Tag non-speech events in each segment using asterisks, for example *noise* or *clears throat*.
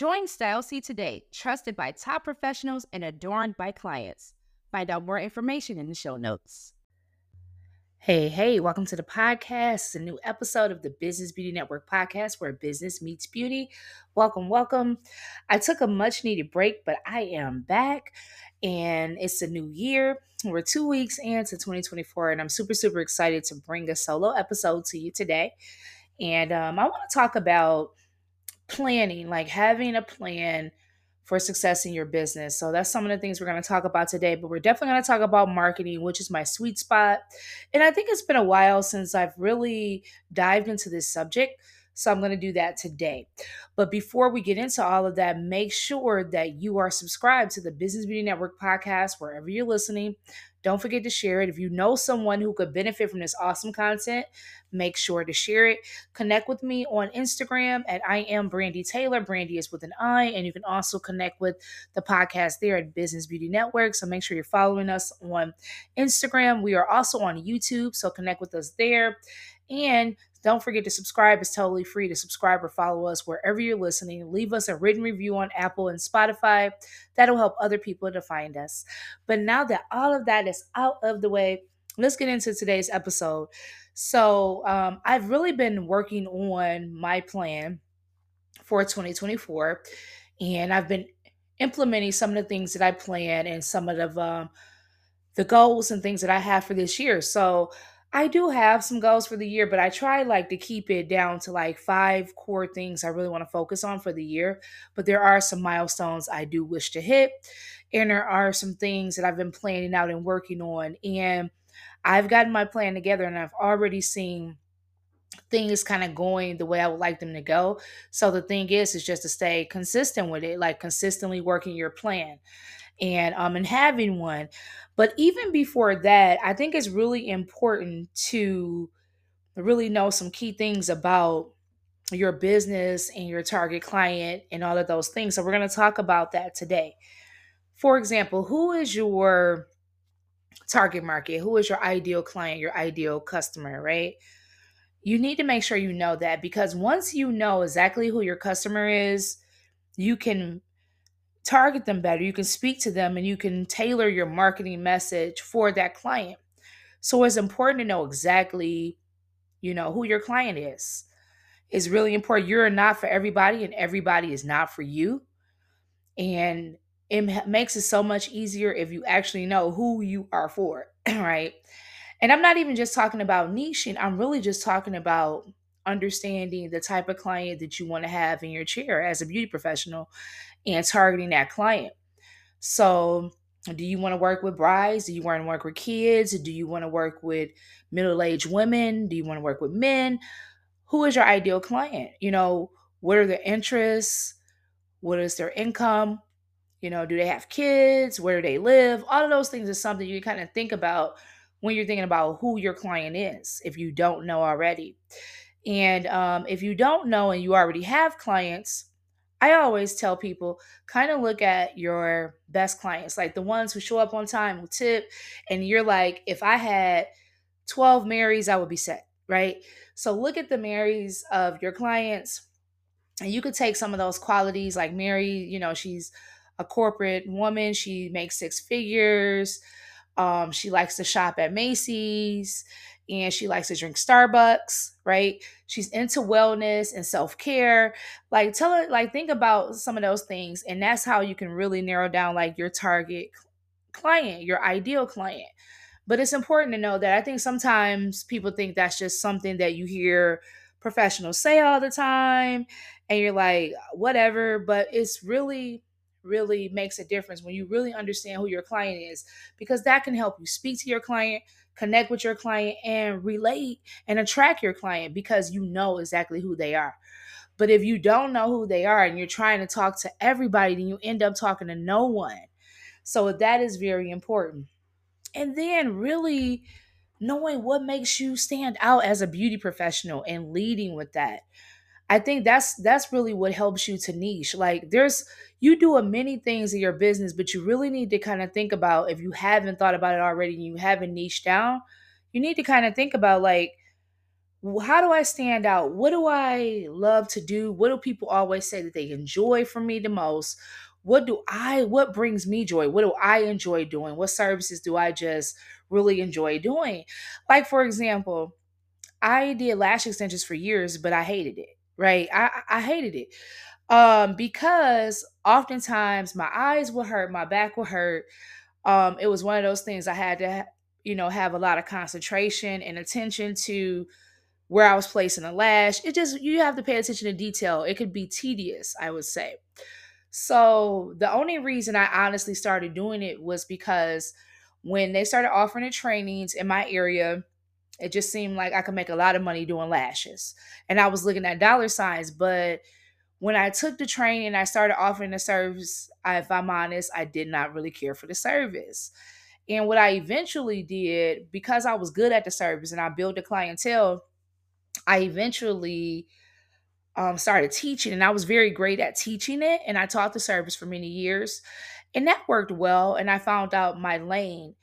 Join StyleSeat today, trusted by top professionals and adorned by clients. Find out more information in the show notes. Hey, hey, welcome to the podcast. It's a new episode of the Business Beauty Network podcast where business meets beauty. Welcome, welcome. I took a much needed break, but I am back and it's a new year. We're two weeks into 2024, and I'm super, super excited to bring a solo episode to you today. And um, I want to talk about planning, like having a plan for success in your business. So that's some of the things we're going to talk about today, but we're definitely going to talk about marketing, which is my sweet spot. And I think it's been a while since I've really dived into this subject. So I'm going to do that today. But before we get into all of that, make sure that you are subscribed to the Business Beauty Network podcast wherever you're listening. Don't forget to share it. If you know someone who could benefit from this awesome content, make sure to share it. Connect with me on Instagram at I am Brandi Taylor. Brandi is with an I, and you can also connect with the podcast there at Business Beauty Network. So make sure you're following us on Instagram. We are also on YouTube, so connect with us there. And don't forget to subscribe. It's totally free to subscribe or follow us wherever you're listening. Leave us a written review on Apple and Spotify. That'll help other people to find us. But now that all of that is out of the way, let's get into today's episode. So, um, I've really been working on my plan for 2024, and I've been implementing some of the things that I plan and some of the um, the goals and things that I have for this year. So, I do have some goals for the year, but I try like to keep it down to like five core things I really want to focus on for the year. But there are some milestones I do wish to hit, and there are some things that I've been planning out and working on. And I've gotten my plan together, and I've already seen things kind of going the way I would like them to go. So the thing is, is just to stay consistent with it, like consistently working your plan and um and having one. But even before that, I think it's really important to really know some key things about your business and your target client and all of those things. So we're going to talk about that today. For example, who is your target market? Who is your ideal client, your ideal customer, right? You need to make sure you know that because once you know exactly who your customer is, you can target them better. You can speak to them and you can tailor your marketing message for that client. So it's important to know exactly, you know, who your client is. It's really important. You're not for everybody and everybody is not for you. And it makes it so much easier if you actually know who you are for, *clears throat* right? And I'm not even just talking about niching, I'm really just talking about understanding the type of client that you want to have in your chair as a beauty professional and targeting that client. So, do you want to work with brides? Do you want to work with kids? Do you want to work with middle aged women? Do you want to work with men? Who is your ideal client? You know, what are their interests? What is their income? You know, do they have kids? Where do they live? All of those things is something you kind of think about when you're thinking about who your client is, if you don't know already. And um, if you don't know and you already have clients, I always tell people kind of look at your best clients, like the ones who show up on time, will tip, and you're like, if I had 12 Marys, I would be set, right? So look at the Marys of your clients, and you could take some of those qualities, like Mary, you know, she's a corporate woman, she makes six figures, um, she likes to shop at Macy's and she likes to drink Starbucks, right? She's into wellness and self-care. Like tell her like think about some of those things and that's how you can really narrow down like your target client, your ideal client. But it's important to know that I think sometimes people think that's just something that you hear professionals say all the time and you're like whatever, but it's really really makes a difference when you really understand who your client is because that can help you speak to your client connect with your client and relate and attract your client because you know exactly who they are. But if you don't know who they are and you're trying to talk to everybody, then you end up talking to no one. So that is very important. And then really knowing what makes you stand out as a beauty professional and leading with that. I think that's that's really what helps you to niche. Like there's you do a many things in your business, but you really need to kind of think about if you haven't thought about it already and you haven't niched down, you need to kind of think about like how do I stand out? What do I love to do? What do people always say that they enjoy from me the most? What do I what brings me joy? What do I enjoy doing? What services do I just really enjoy doing? Like for example, I did lash extensions for years, but I hated it right? I, I hated it um, because oftentimes my eyes would hurt, my back would hurt. Um, it was one of those things I had to, you know, have a lot of concentration and attention to where I was placing a lash. It just, you have to pay attention to detail. It could be tedious, I would say. So the only reason I honestly started doing it was because when they started offering the trainings in my area, it just seemed like I could make a lot of money doing lashes. And I was looking at dollar signs. But when I took the training I started offering the service, I, if I'm honest, I did not really care for the service. And what I eventually did, because I was good at the service and I built a clientele, I eventually um, started teaching and I was very great at teaching it. And I taught the service for many years. And that worked well. And I found out my lane.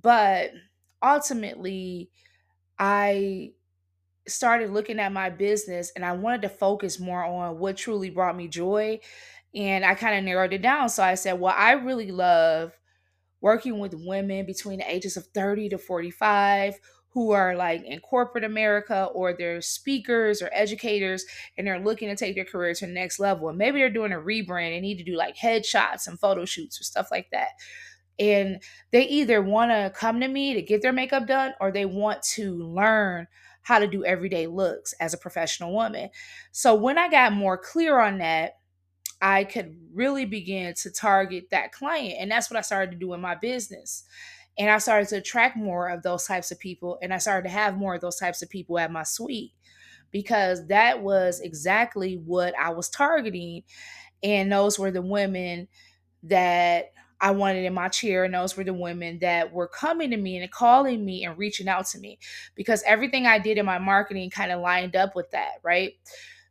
But ultimately, I started looking at my business and I wanted to focus more on what truly brought me joy. And I kind of narrowed it down. So I said, well, I really love working with women between the ages of 30 to 45 who are like in corporate America or they're speakers or educators and they're looking to take their career to the next level. And maybe they're doing a rebrand and need to do like headshots and photo shoots or stuff like that and they either want to come to me to get their makeup done or they want to learn how to do everyday looks as a professional woman. So when I got more clear on that, I could really begin to target that client. And that's what I started to do in my business. And I started to attract more of those types of people. And I started to have more of those types of people at my suite because that was exactly what I was targeting. And those were the women that I wanted in my chair, and those were the women that were coming to me and calling me and reaching out to me because everything I did in my marketing kind of lined up with that, right?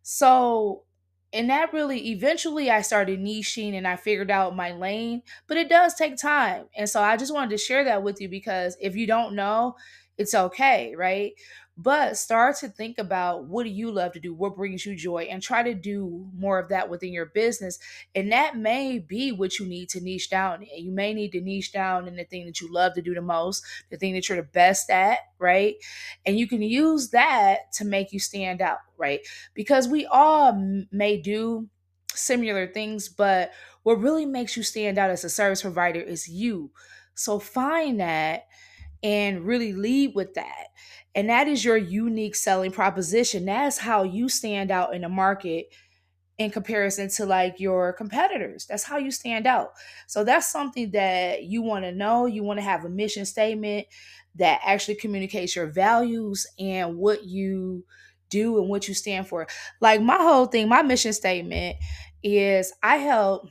So, and that really eventually I started niching and I figured out my lane, but it does take time. And so I just wanted to share that with you because if you don't know, it's okay, right? But start to think about what do you love to do? What brings you joy? And try to do more of that within your business. And that may be what you need to niche down in. You may need to niche down in the thing that you love to do the most the thing that you're the best at right? And you can use that to make you stand out right? Because we all may do similar things but what really makes you stand out as a service provider is you. So find that and really lead with that and that is your unique selling proposition. That's how you stand out in the market in comparison to like your competitors. That's how you stand out. So that's something that you want to know. You want to have a mission statement that actually communicates your values and what you do and what you stand for. Like my whole thing, my mission statement is I help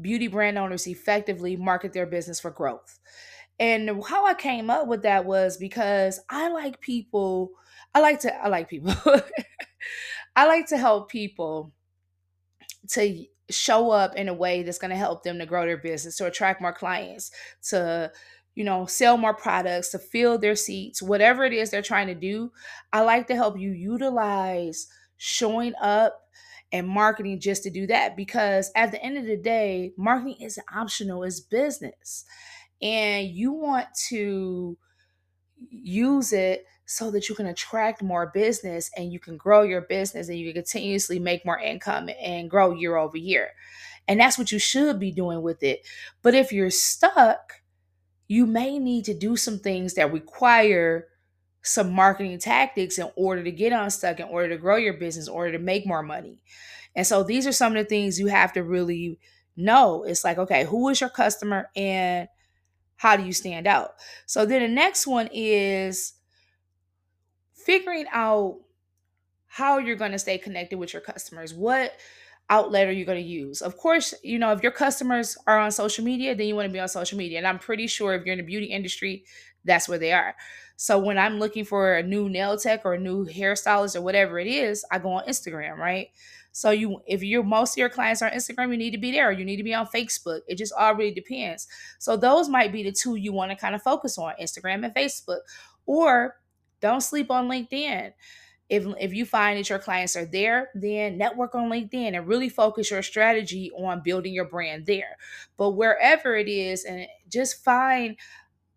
beauty brand owners effectively market their business for growth. And how I came up with that was because I like people, I like to I like people. *laughs* I like to help people to show up in a way that's going to help them to grow their business, to attract more clients, to you know, sell more products, to fill their seats, whatever it is they're trying to do. I like to help you utilize showing up and marketing just to do that because at the end of the day, marketing is optional, it's business and you want to use it so that you can attract more business and you can grow your business and you can continuously make more income and grow year over year. And that's what you should be doing with it. But if you're stuck, you may need to do some things that require some marketing tactics in order to get unstuck, in order to grow your business, in order to make more money. And so these are some of the things you have to really know. It's like, okay, who is your customer and how do you stand out? So then the next one is figuring out how you're going to stay connected with your customers. What outlet are you going to use? Of course, you know, if your customers are on social media, then you want to be on social media. And I'm pretty sure if you're in the beauty industry, that's where they are. So when I'm looking for a new nail tech or a new hairstylist or whatever it is, I go on Instagram, right? So you if you most of your clients are on Instagram, you need to be there. You need to be on Facebook. It just all really depends. So those might be the two you want to kind of focus on, Instagram and Facebook. Or don't sleep on LinkedIn. If, if you find that your clients are there, then network on LinkedIn and really focus your strategy on building your brand there. But wherever it is, and just find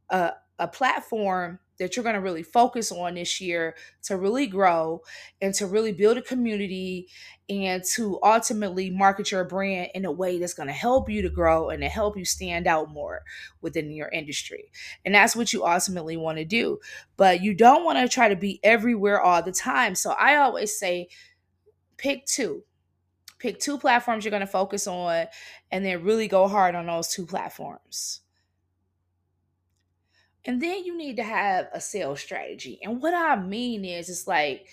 a, a platform that you're going to really focus on this year to really grow and to really build a community and to ultimately market your brand in a way that's going to help you to grow and to help you stand out more within your industry. And that's what you ultimately want to do. But you don't want to try to be everywhere all the time. So I always say pick two. Pick two platforms you're going to focus on and then really go hard on those two platforms. And then you need to have a sales strategy. And what I mean is, it's like,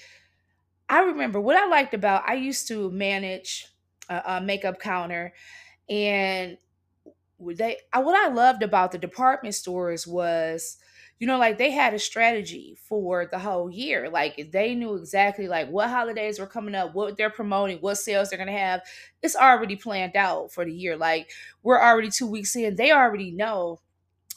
I remember what I liked about, I used to manage a, a makeup counter and they, I, what I loved about the department stores was, you know, like they had a strategy for the whole year. Like they knew exactly like what holidays were coming up, what they're promoting, what sales they're gonna have. It's already planned out for the year. Like we're already two weeks in. They already know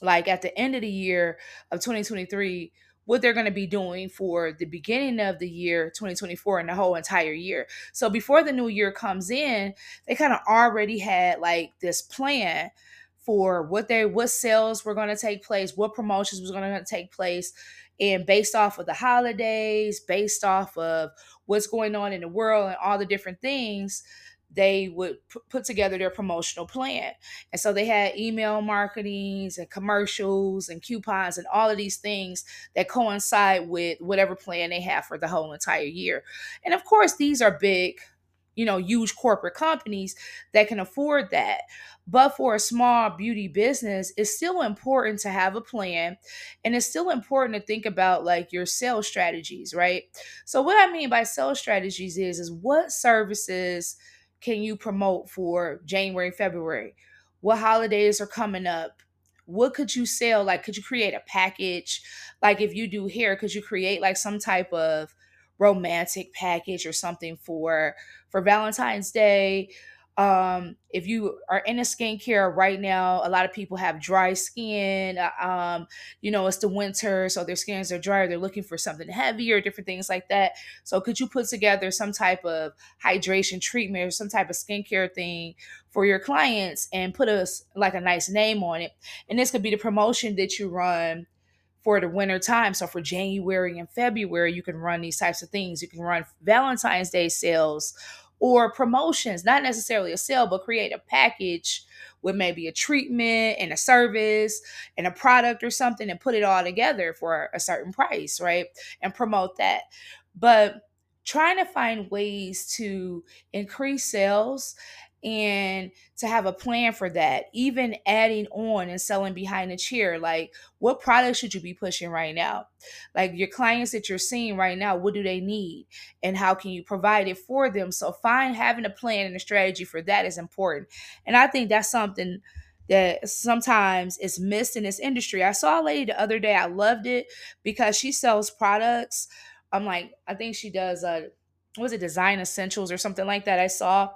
like at the end of the year of 2023 what they're going to be doing for the beginning of the year 2024 and the whole entire year. So before the new year comes in, they kind of already had like this plan for what they what sales were going to take place, what promotions was going to take place and based off of the holidays, based off of what's going on in the world and all the different things, they would p- put together their promotional plan. And so they had email marketings and commercials and coupons and all of these things that coincide with whatever plan they have for the whole entire year. And of course, these are big, you know, huge corporate companies that can afford that. But for a small beauty business, it's still important to have a plan and it's still important to think about like your sales strategies, right? So what I mean by sales strategies is is what services can you promote for January, February? What holidays are coming up? What could you sell? Like, could you create a package? Like, if you do hair, could you create like some type of romantic package or something for for Valentine's Day? Um, if you are in a skincare right now, a lot of people have dry skin. Uh, um, you know, it's the winter, so their skins are dry. They're looking for something heavier, different things like that. So, could you put together some type of hydration treatment or some type of skincare thing for your clients and put us like a nice name on it? And this could be the promotion that you run for the winter time. So for January and February, you can run these types of things. You can run Valentine's Day sales or promotions, not necessarily a sale, but create a package with maybe a treatment and a service and a product or something and put it all together for a certain price, right? And promote that. But trying to find ways to increase sales and to have a plan for that even adding on and selling behind the chair like what products should you be pushing right now? Like your clients that you're seeing right now what do they need? And how can you provide it for them? So find having a plan and a strategy for that is important. And i think that's something that sometimes is missed in this industry. I saw a lady the other day i loved it because she sells products. I'm like i think she does a was it design essentials or something like that i saw.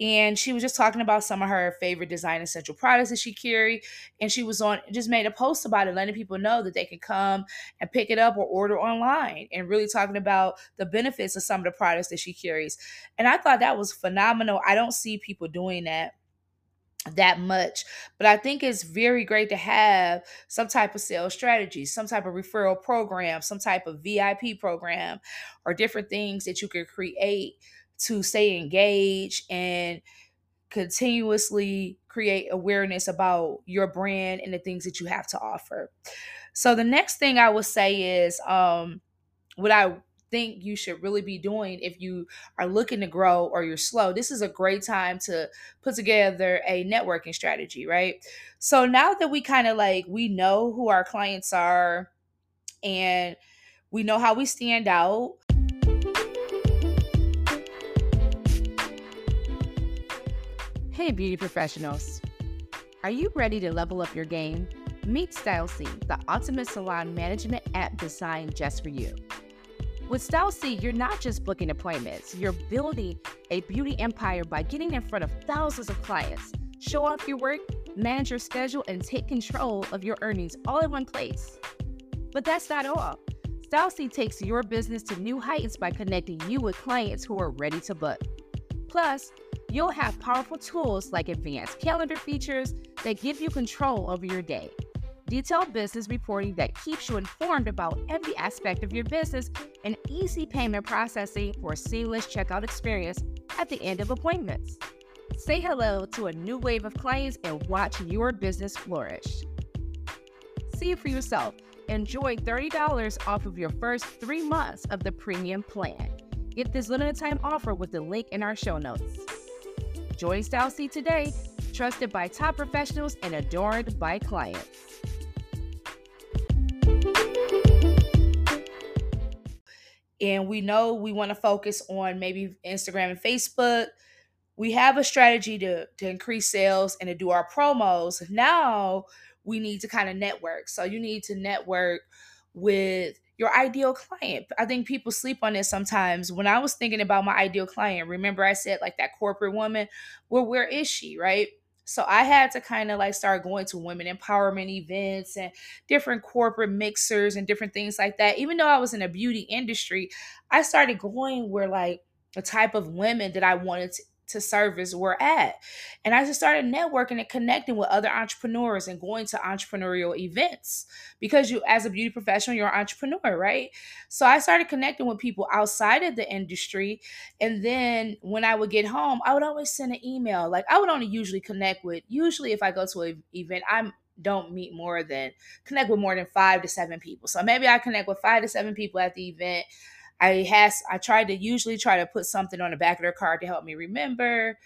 And she was just talking about some of her favorite design essential products that she carry. And she was on just made a post about it letting people know that they can come and pick it up or order online and really talking about the benefits of some of the products that she carries. And i thought that was phenomenal. I don't see people doing that that much. But I think it's very great to have some type of sales strategy, some type of referral program, some type of VIP program, or different things that you can create to stay engaged and continuously create awareness about your brand and the things that you have to offer. So the next thing I would say is um what I think you should really be doing if you are looking to grow or you're slow. This is a great time to put together a networking strategy, right? So now that we kind of like we know who our clients are and we know how we stand out, Hey, beauty professionals. Are you ready to level up your game? Meet StyleSeat, the ultimate salon management app designed just for you. With StyleSeat, you're not just booking appointments, you're building a beauty empire by getting in front of thousands of clients. Show off your work, manage your schedule, and take control of your earnings all in one place. But that's not all. StyleSeat takes your business to new heights by connecting you with clients who are ready to book. Plus, you'll have powerful tools like advanced calendar features that give you control over your day, detailed business reporting that keeps you informed about every aspect of your business, and easy payment processing for a seamless checkout experience at the end of appointments. Say hello to a new wave of clients and watch your business flourish. See for yourself. Enjoy $30 off of your first three months of the premium plan. Get this limited time offer with the link in our show notes. Join StyleSeat today, trusted by top professionals and adored by clients. And we know we want to focus on maybe Instagram and Facebook. We have a strategy to, to increase sales and to do our promos. Now we need to kind of network. So you need to network with your ideal client. I think people sleep on this sometimes. When I was thinking about my ideal client, remember I said like that corporate woman, well, where is she, right? So I had to kind of like start going to women empowerment events and different corporate mixers and different things like that. Even though I was in a beauty industry, I started going where like the type of women that I wanted to, to service we're at. And I just started networking and connecting with other entrepreneurs and going to entrepreneurial events because you, as a beauty professional, you're an entrepreneur, right? So I started connecting with people outside of the industry. And then when I would get home, I would always send an email. Like I would only usually connect with, usually if I go to an event, I'm don't meet more than connect with more than five to seven people. So maybe I connect with five to seven people at the event. I has I tried to usually try to put something on the back of their card to help me remember.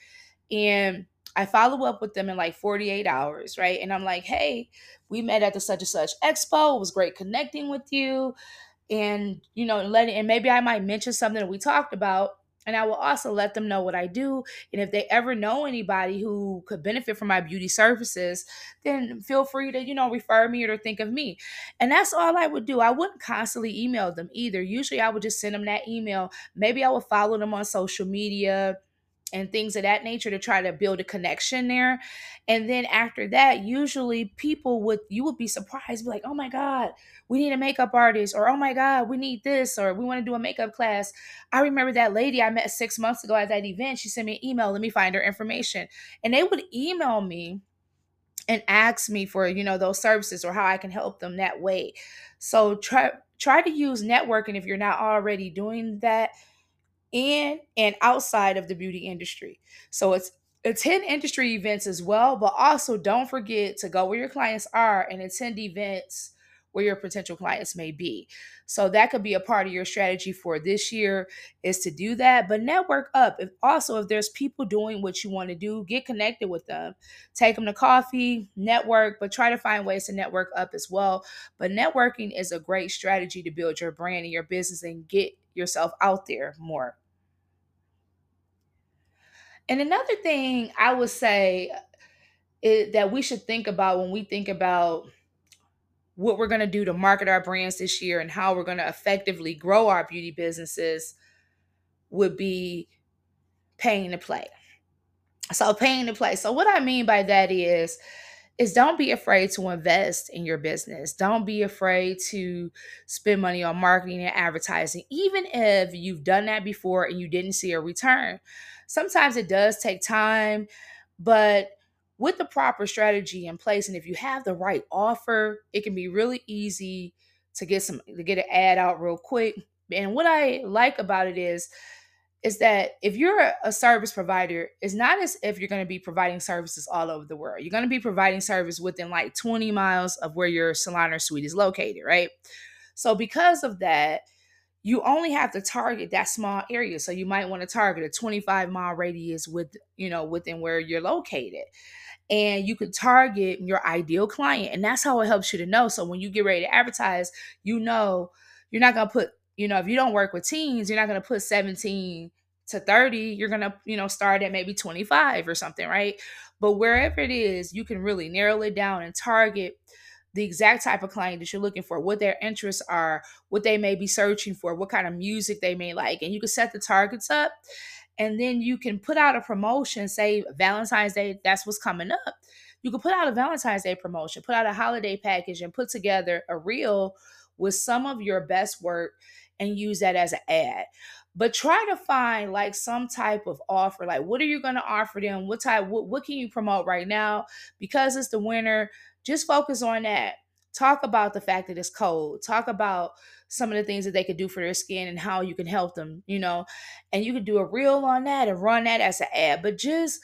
And I follow up with them in like 48 hours, right? And I'm like, hey, we met at the such and such expo. It was great connecting with you. And, you know, let it, and maybe I might mention something that we talked about and I will also let them know what I do. And if they ever know anybody who could benefit from my beauty services, then feel free to, you know, refer me or think of me. And that's all I would do. I wouldn't constantly email them either. Usually I would just send them that email. Maybe I would follow them on social media and things of that nature to try to build a connection there. And then after that, usually people would you would be surprised, be like, oh my God, we need a makeup artist, or oh my God, we need this, or we want to do a makeup class. I remember that lady I met six months ago at that event. She sent me an email, let me find her information. And they would email me and ask me for, you know, those services or how I can help them that way. So try try to use networking if you're not already doing that in and outside of the beauty industry. So it's attend industry events as well, but also don't forget to go where your clients are and attend events where your potential clients may be. So that could be a part of your strategy for this year is to do that, but network up. If also if there's people doing what you want to do, get connected with them. Take them to coffee, network, but try to find ways to network up as well. But networking is a great strategy to build your brand and your business and get yourself out there more. And another thing I would say uh, is, that we should think about when we think about what we're going to do to market our brands this year and how we're going to effectively grow our beauty businesses would be paying to play. So paying to play. So what I mean by that is is don't be afraid to invest in your business. Don't be afraid to spend money on marketing and advertising even if you've done that before and you didn't see a return sometimes it does take time, but with the proper strategy in place, and if you have the right offer, it can be really easy to get some to get an ad out real quick. And what I like about it is is that if you're a service provider, it's not as if you're going to be providing services all over the world. You're going to be providing service within like 20 miles of where your salon or suite is located, right? So because of that, you only have to target that small area. So you might want to target a 25 mile radius with, you know, within where you're located. And you could target your ideal client. And that's how it helps you to know. So when you get ready to advertise, you know, you're not going to put, you know, if you don't work with teens, you're not going to put 17 to 30, you're going to, you know, start at maybe 25 or something, right? But wherever it is, you can really narrow it down and target the exact type of client that you're looking for, what their interests are, what they may be searching for, what kind of music they may like. And you can set the targets up and then you can put out a promotion, say Valentine's Day, that's what's coming up. You can put out a Valentine's Day promotion, put out a holiday package, and put together a reel with some of your best work and use that as an ad. But try to find like some type of offer. Like, what are you going to offer them? What type? What, what can you promote right now? Because it's the winter, just focus on that. Talk about the fact that it's cold. Talk about some of the things that they could do for their skin and how you can help them, you know. And you could do a reel on that and run that as an ad. But just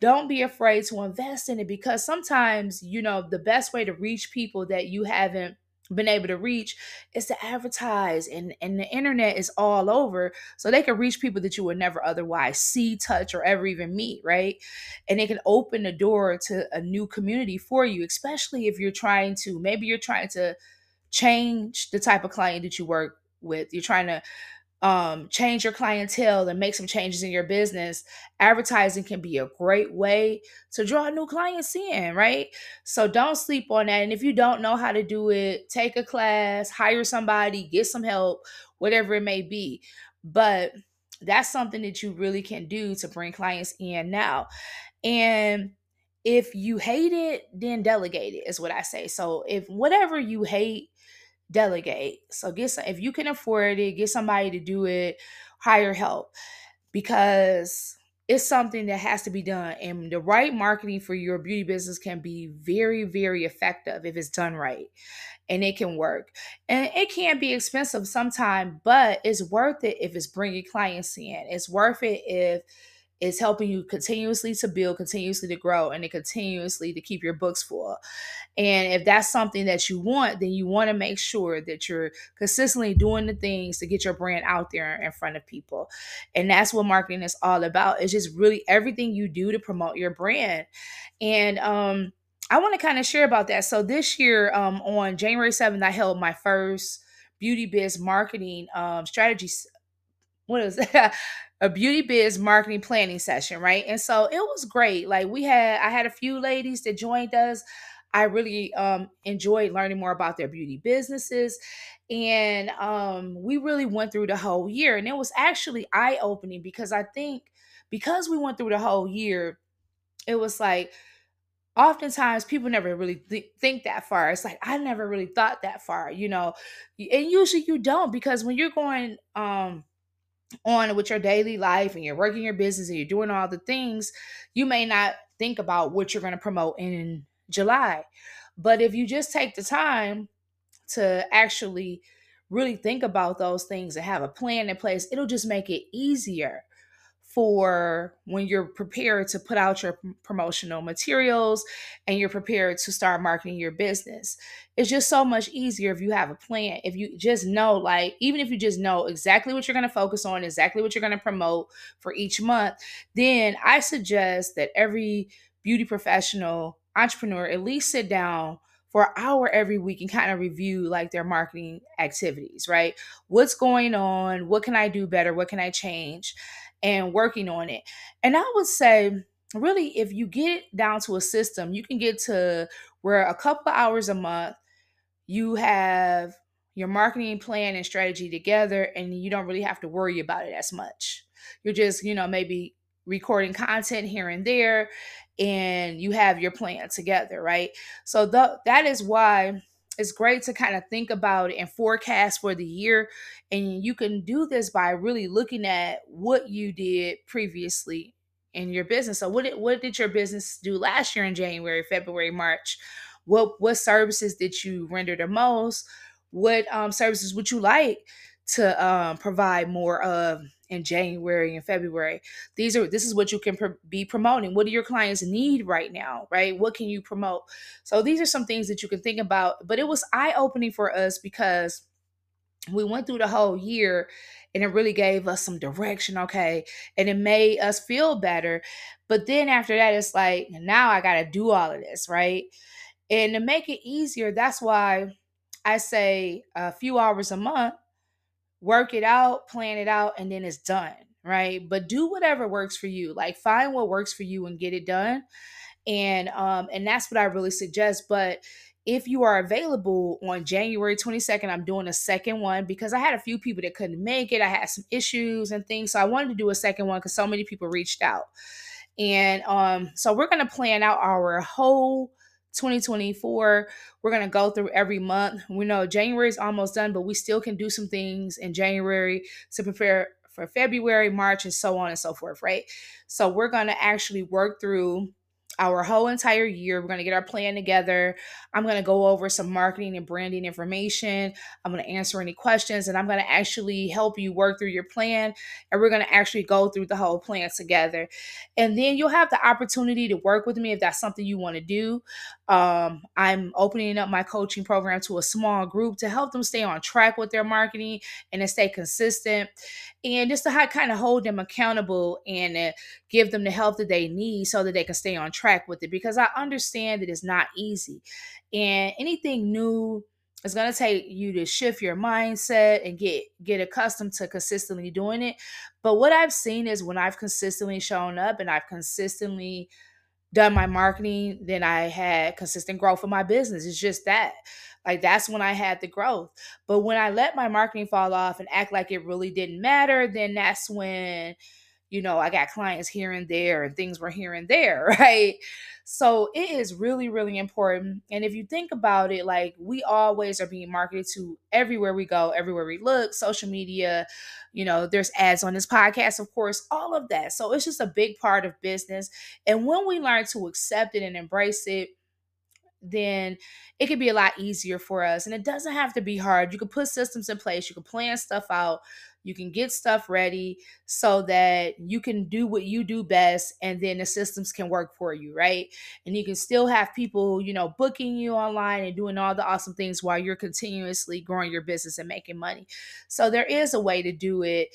don't be afraid to invest in it because sometimes, you know, the best way to reach people that you haven't been able to reach is to advertise and and the internet is all over so they can reach people that you would never otherwise see touch or ever even meet right? And it can open the door to a new community for you especially if you're trying to maybe you're trying to change the type of client that you work with. You're trying to um, change your clientele and make some changes in your business, advertising can be a great way to draw new clients in, right? So don't sleep on that. And if you don't know how to do it, take a class, hire somebody, get some help, whatever it may be. But that's something that you really can do to bring clients in now. And if you hate it, then delegate it, is what I say. So if whatever you hate, delegate. So get some, if you can afford it, get somebody to do it, hire help because it's something that has to be done. And the right marketing for your beauty business can be very, very effective if it's done right and it can work. And it can be expensive sometimes, but it's worth it if it's bringing clients in. It's worth it if it's helping you continuously to build, continuously to grow, and to continuously to keep your books full. And if that's something that you want, then you want to make sure that you're consistently doing the things to get your brand out there in front of people. And that's what marketing is all about. It's just really everything you do to promote your brand. And um I want to kind of share about that. So this year, um, on January 7th, I held my first beauty biz marketing um strategy what is that? *laughs* a beauty biz marketing planning session, right? And so it was great. Like we had, I had a few ladies that joined us. I really um, enjoyed learning more about their beauty businesses. And um, we really went through the whole year. And it was actually eye opening because I think because we went through the whole year, it was like, oftentimes people never really th- think that far. It's like I never really thought that far, you know. And usually you don't because when you're going um on with your daily life and you're working your business and you're doing all the things, you may not think about what you're going to promote in July. But if you just take the time to actually really think about those things and have a plan in place, it'll just make it easier for when you're prepared to put out your promotional materials and you're prepared to start marketing your business. It's just so much easier if you have a plan. If you just know, like, even if you just know exactly what you're going to focus on, exactly what you're going to promote for each month, then I suggest that every beauty professional, entrepreneur, at least sit down for an hour every week and kind of review like their marketing activities, right? What's going on? What can I do better? What can I change? And working on it. And I would say, really, if you get down to a system, you can get to where a couple hours a month, you have your marketing plan and strategy together, and you don't really have to worry about it as much. You're just, you know, maybe recording content here and there, and you have your plan together, right? So the, that is why it's great to kind of think about and forecast for the year. And you can do this by really looking at what you did previously in your business. So what did, what did your business do last year in January, February, March? What what services did you render the most? What um, services would you like to um, provide more of in January and February. These are this is what you can pr- be promoting. What do your clients need right now, right? What can you promote? So these are some things that you can think about, but it was eye-opening for us because we went through the whole year and it really gave us some direction, okay? And it made us feel better. But then after that it's like now I got to do all of this, right? And to make it easier, that's why I say a few hours a month work it out, plan it out, and then it's done. right? But do whatever works for you. Like find what works for you and get it done. And um and that's what I really suggest, but if you are available on January 22nd, I'm doing a second one because I had a few people that couldn't make it. I had some issues and things. So I wanted to do a second one because so many people reached out. And um, so we're to plan out our whole 2024. We're going to go through every month. We know January is almost done, but we still can do some things in January to prepare for February, March, and so on and so forth, right? So we're going to actually work through our whole entire year. We're going to get our plan together. I'm going to go over some marketing and branding information. I'm going to answer any questions and I'm going to actually help you work through your plan. And we're going to actually go through the whole plan together. And then you'll have the opportunity to work with me if that's something you want to do. Um, I'm opening up my coaching program to a small group to help them stay on track with their marketing and to stay consistent and just to kind of hold them accountable and uh, give them the help that they need so that they can stay on track with it because i understand that it's not easy. And anything new is going to take you to shift your mindset and get get accustomed to consistently doing it. But what i've seen is when i've consistently shown up and i've consistently done my marketing then i had consistent growth in my business. It's just that like that's when I had the growth. But when I let my marketing fall off and act like it really didn't matter, then that's when, you know, I got clients here and there and things were here and there, *laughs* right? So it is really, really important. And if you think about it, like we always are being marketed to everywhere we go, everywhere we look, social media, you know, there's ads on this podcast, of course, all of that. So it's just a big part of business. And when we learn to accept it and embrace it, then it could be a lot easier for us. And it doesn't have to be hard. You can put systems in place, you can plan stuff out, you can get stuff ready so that you can do what you do best and then the systems can work for you, right? And you can still have people, you know, booking you online and doing all the awesome things while you're continuously growing your business and making money. So there is a way to do it.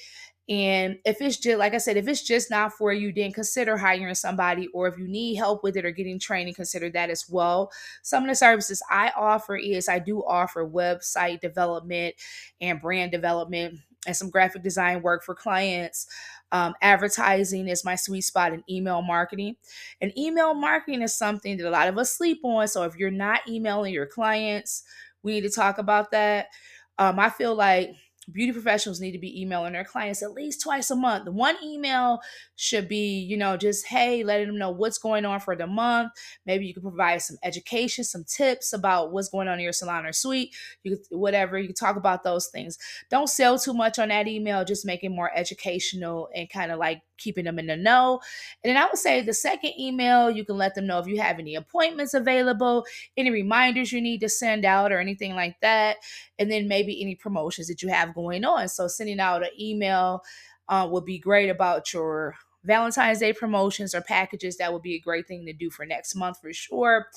And if it's just, like I said, if it's just not for you, then consider hiring somebody. Or if you need help with it or getting training, consider that as well. Some of the services I offer is I do offer website development and brand development and some graphic design work for clients. Um, advertising is my sweet spot in email marketing. And email marketing is something that a lot of us sleep on. So if you're not emailing your clients, we need to talk about that. Um, I feel like beauty professionals need to be emailing their clients at least twice a month. One email should be, you know, just hey, letting them know what's going on for the month. Maybe you can provide some education, some tips about what's going on in your salon or suite. You whatever you can talk about those things. Don't sell too much on that email. Just make it more educational and kind of like keeping them in the know. And then I would say the second email, you can let them know if you have any appointments available, any reminders you need to send out, or anything like that. And then maybe any promotions that you have going on. So sending out an email uh, would be great about your Valentine's Day promotions or packages. That would be a great thing to do for next month for sure.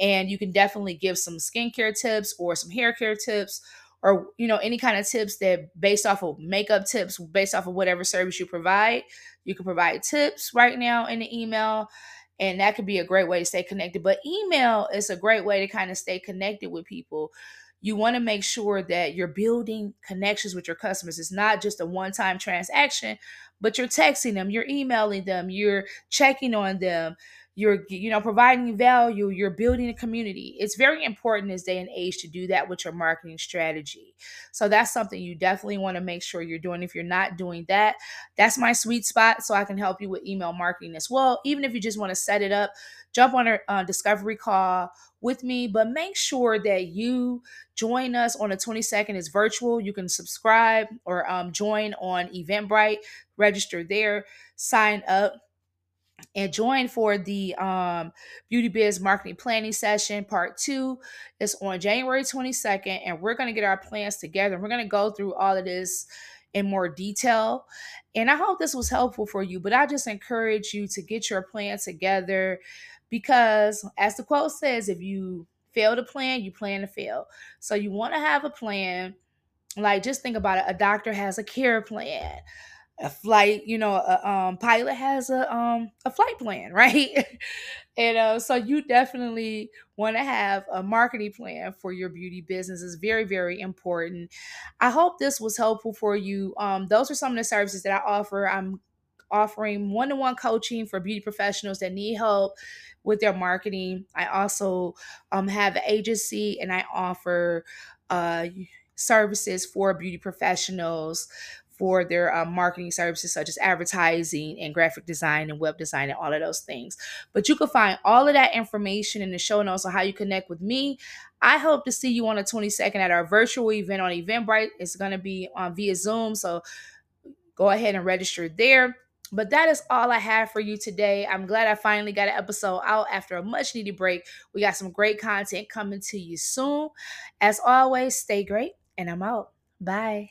And you can definitely give some skincare tips or some hair care tips or you know any kind of tips that based off of makeup tips based off of whatever service you provide you can provide tips right now in the email and that could be a great way to stay connected. But email is a great way to kind of stay connected with people. You want to make sure that you're building connections with your customers. It's not just a one-time transaction but you're texting them you're emailing them you're checking on them you're you know providing value you're building a community. It's very important this day and age to do that with your marketing strategy. So that's something you definitely want to make sure you're doing. If you're not doing that that's my sweet spot so i can help you with email marketing as well. Even if you just want to set it up jump on a uh, discovery call with me but make sure that you join us on the 22nd it's virtual. You can subscribe or um, join on eventbrite register there sign up and join for the um, beauty biz marketing planning session part two. It's on january 22nd and we're going to get our plans together. We're going to go through all of this in more detail. And i hope this was helpful for you but i just encourage you to get your plan together because as the quote says if you fail to plan you plan to fail. So you want to have a plan. Like just think about it. A doctor has a care plan a flight, you know, a um, pilot has a um, a flight plan, *laughs* right? and uh, so you definitely want to have a marketing plan for your beauty business. is very very important. I hope this was helpful for you. Um, those are some of the services that I offer. I'm offering one-to-one coaching for beauty professionals that need help with their marketing. I also um, have an agency and I offer uh, services for beauty professionals for their um, marketing services such as advertising and graphic design and web design and all of those things. But you can find all of that information in the show notes on how you connect with me. I hope to see you on the 22nd at our virtual event on Eventbrite. It's going to be on via Zoom, so go ahead and register there. But that is all I have for you today. I'm glad I finally got an episode out after a much needed break. We got some great content coming to you soon. As always, stay great, and I'm out. Bye.